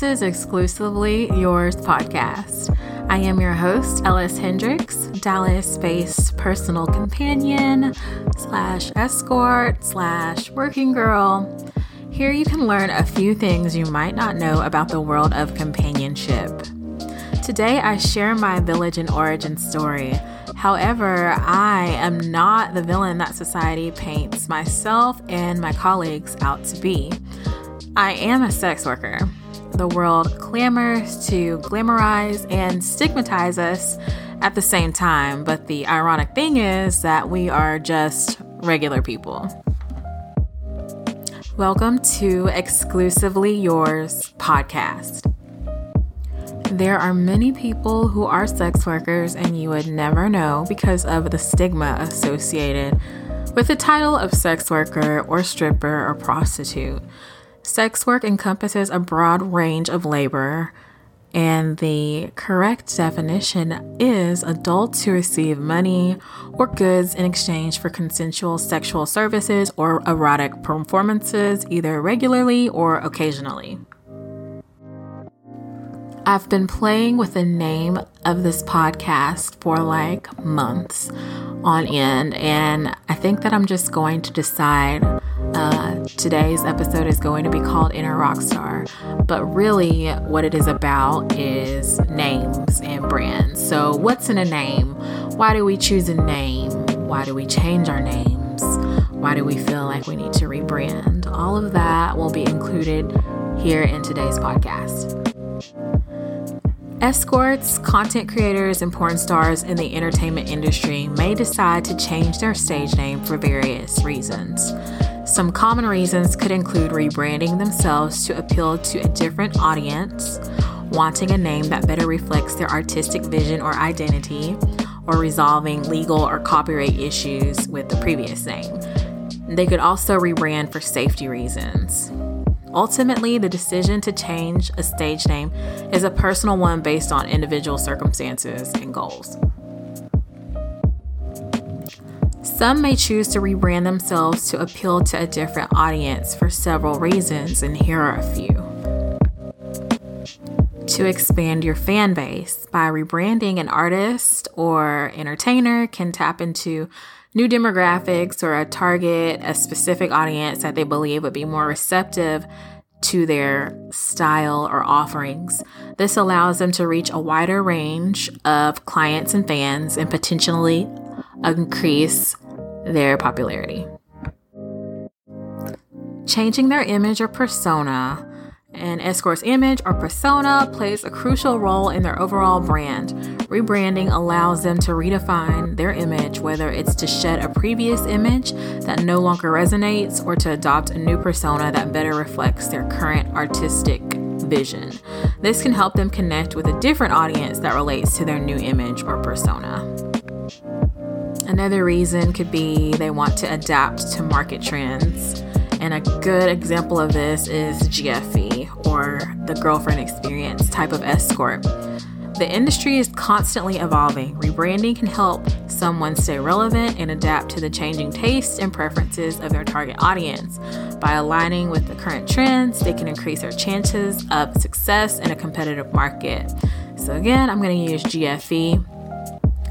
This is exclusively yours podcast. I am your host, Ellis Hendrix, Dallas based personal companion slash escort slash working girl. Here you can learn a few things you might not know about the world of companionship. Today I share my village and origin story. However, I am not the villain that society paints myself and my colleagues out to be. I am a sex worker. The world clamors to glamorize and stigmatize us at the same time, but the ironic thing is that we are just regular people. Welcome to Exclusively Yours podcast. There are many people who are sex workers, and you would never know because of the stigma associated with the title of sex worker or stripper or prostitute. Sex work encompasses a broad range of labor, and the correct definition is adults who receive money or goods in exchange for consensual sexual services or erotic performances, either regularly or occasionally. I've been playing with the name of this podcast for like months on end, and I think that I'm just going to decide. Uh, today's episode is going to be called Inner Rockstar, but really, what it is about is names and brands. So, what's in a name? Why do we choose a name? Why do we change our names? Why do we feel like we need to rebrand? All of that will be included here in today's podcast. Escorts, content creators, and porn stars in the entertainment industry may decide to change their stage name for various reasons. Some common reasons could include rebranding themselves to appeal to a different audience, wanting a name that better reflects their artistic vision or identity, or resolving legal or copyright issues with the previous name. They could also rebrand for safety reasons. Ultimately, the decision to change a stage name is a personal one based on individual circumstances and goals. Some may choose to rebrand themselves to appeal to a different audience for several reasons, and here are a few. To expand your fan base by rebranding an artist or entertainer can tap into new demographics or a target a specific audience that they believe would be more receptive to their style or offerings. This allows them to reach a wider range of clients and fans and potentially increase their popularity. Changing their image or persona an escort's image or persona plays a crucial role in their overall brand. Rebranding allows them to redefine their image, whether it's to shed a previous image that no longer resonates or to adopt a new persona that better reflects their current artistic vision. This can help them connect with a different audience that relates to their new image or persona. Another reason could be they want to adapt to market trends. And a good example of this is GFE or the girlfriend experience type of escort. The industry is constantly evolving. Rebranding can help someone stay relevant and adapt to the changing tastes and preferences of their target audience. By aligning with the current trends, they can increase their chances of success in a competitive market. So, again, I'm going to use GFE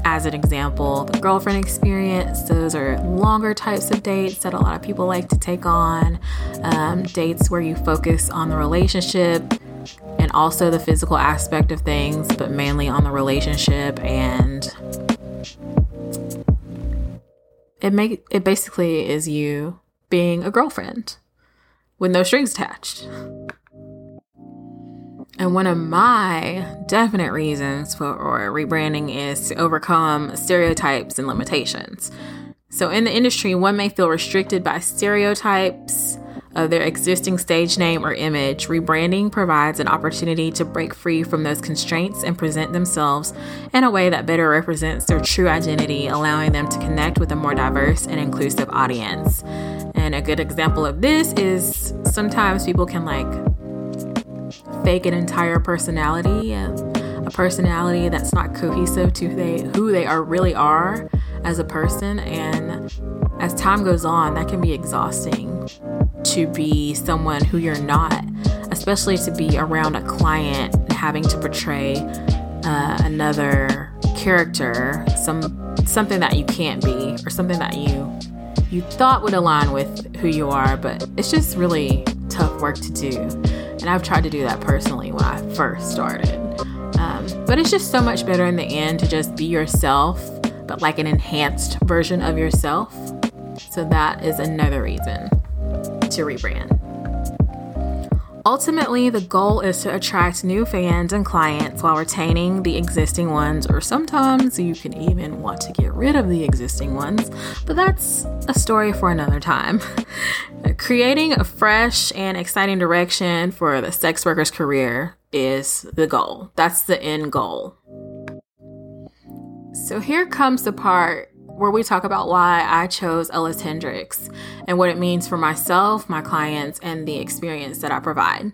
as an example, the girlfriend experience, those are longer types of dates that a lot of people like to take on. Um, dates where you focus on the relationship and also the physical aspect of things, but mainly on the relationship and it make it basically is you being a girlfriend with no strings attached. And one of my definite reasons for rebranding is to overcome stereotypes and limitations. So, in the industry, one may feel restricted by stereotypes of their existing stage name or image. Rebranding provides an opportunity to break free from those constraints and present themselves in a way that better represents their true identity, allowing them to connect with a more diverse and inclusive audience. And a good example of this is sometimes people can like fake an entire personality a personality that's not cohesive to who they who they are really are as a person and as time goes on that can be exhausting to be someone who you're not especially to be around a client having to portray uh, another character, some something that you can't be, or something that you you thought would align with who you are, but it's just really tough work to do. And I've tried to do that personally when I first started. Um, but it's just so much better in the end to just be yourself, but like an enhanced version of yourself. So that is another reason to rebrand. Ultimately, the goal is to attract new fans and clients while retaining the existing ones, or sometimes you can even want to get rid of the existing ones, but that's a story for another time. Creating a fresh and exciting direction for the sex worker's career is the goal. That's the end goal. So here comes the part where we talk about why I chose Ellis Hendrix and what it means for myself, my clients, and the experience that I provide.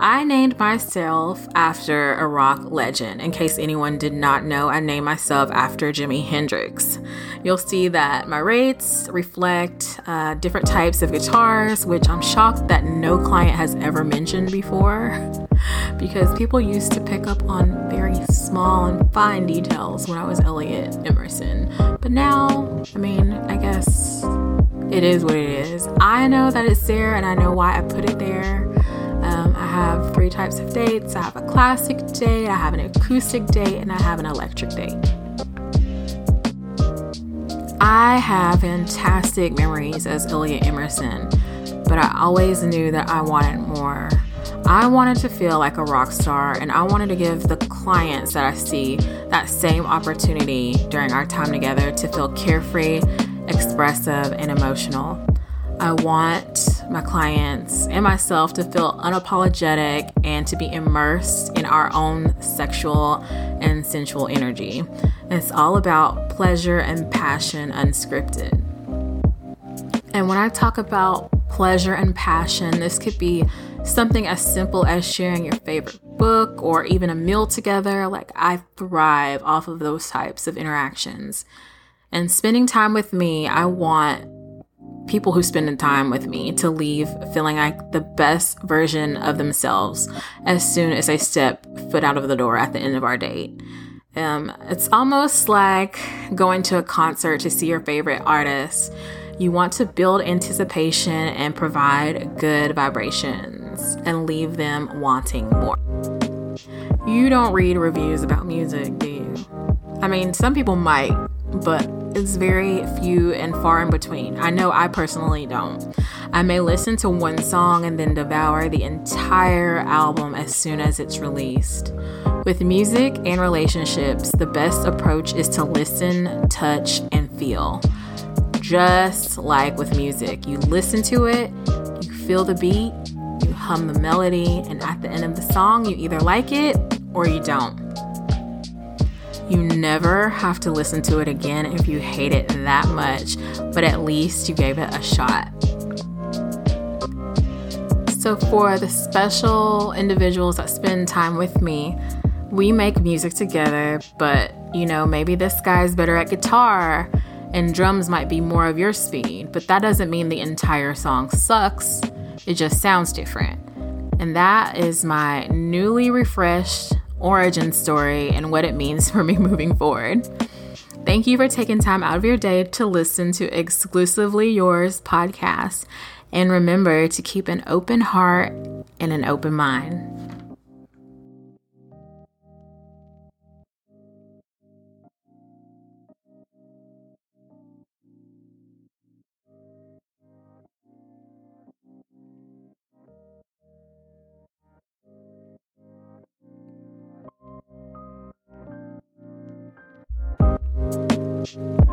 I named myself after a rock legend. In case anyone did not know, I named myself after Jimi Hendrix. You'll see that my rates reflect uh, different types of guitars, which I'm shocked that no client has ever mentioned before because people used to pick up on very small and fine details when I was Elliot Emerson. But now, I mean, I guess it is what it is. I know that it's there and I know why I put it there. Um, I have three types of dates I have a classic date, I have an acoustic date, and I have an electric date. I have fantastic memories as Elliot Emerson, but I always knew that I wanted more. I wanted to feel like a rock star, and I wanted to give the clients that I see that same opportunity during our time together to feel carefree, expressive, and emotional. I want my clients and myself to feel unapologetic and to be immersed in our own sexual and sensual energy. It's all about pleasure and passion unscripted. And when I talk about pleasure and passion, this could be something as simple as sharing your favorite book or even a meal together. Like, I thrive off of those types of interactions. And spending time with me, I want people who spend time with me to leave feeling like the best version of themselves as soon as they step foot out of the door at the end of our date. Um, it's almost like going to a concert to see your favorite artist. You want to build anticipation and provide good vibrations and leave them wanting more. You don't read reviews about music, do you? I mean, some people might, but it's very few and far in between. I know I personally don't. I may listen to one song and then devour the entire album as soon as it's released. With music and relationships, the best approach is to listen, touch, and feel. Just like with music, you listen to it, you feel the beat, you hum the melody, and at the end of the song, you either like it or you don't. You never have to listen to it again if you hate it that much, but at least you gave it a shot. So, for the special individuals that spend time with me, we make music together, but you know, maybe this guy's better at guitar and drums might be more of your speed, but that doesn't mean the entire song sucks. It just sounds different. And that is my newly refreshed origin story and what it means for me moving forward. Thank you for taking time out of your day to listen to Exclusively Yours podcast. And remember to keep an open heart and an open mind. You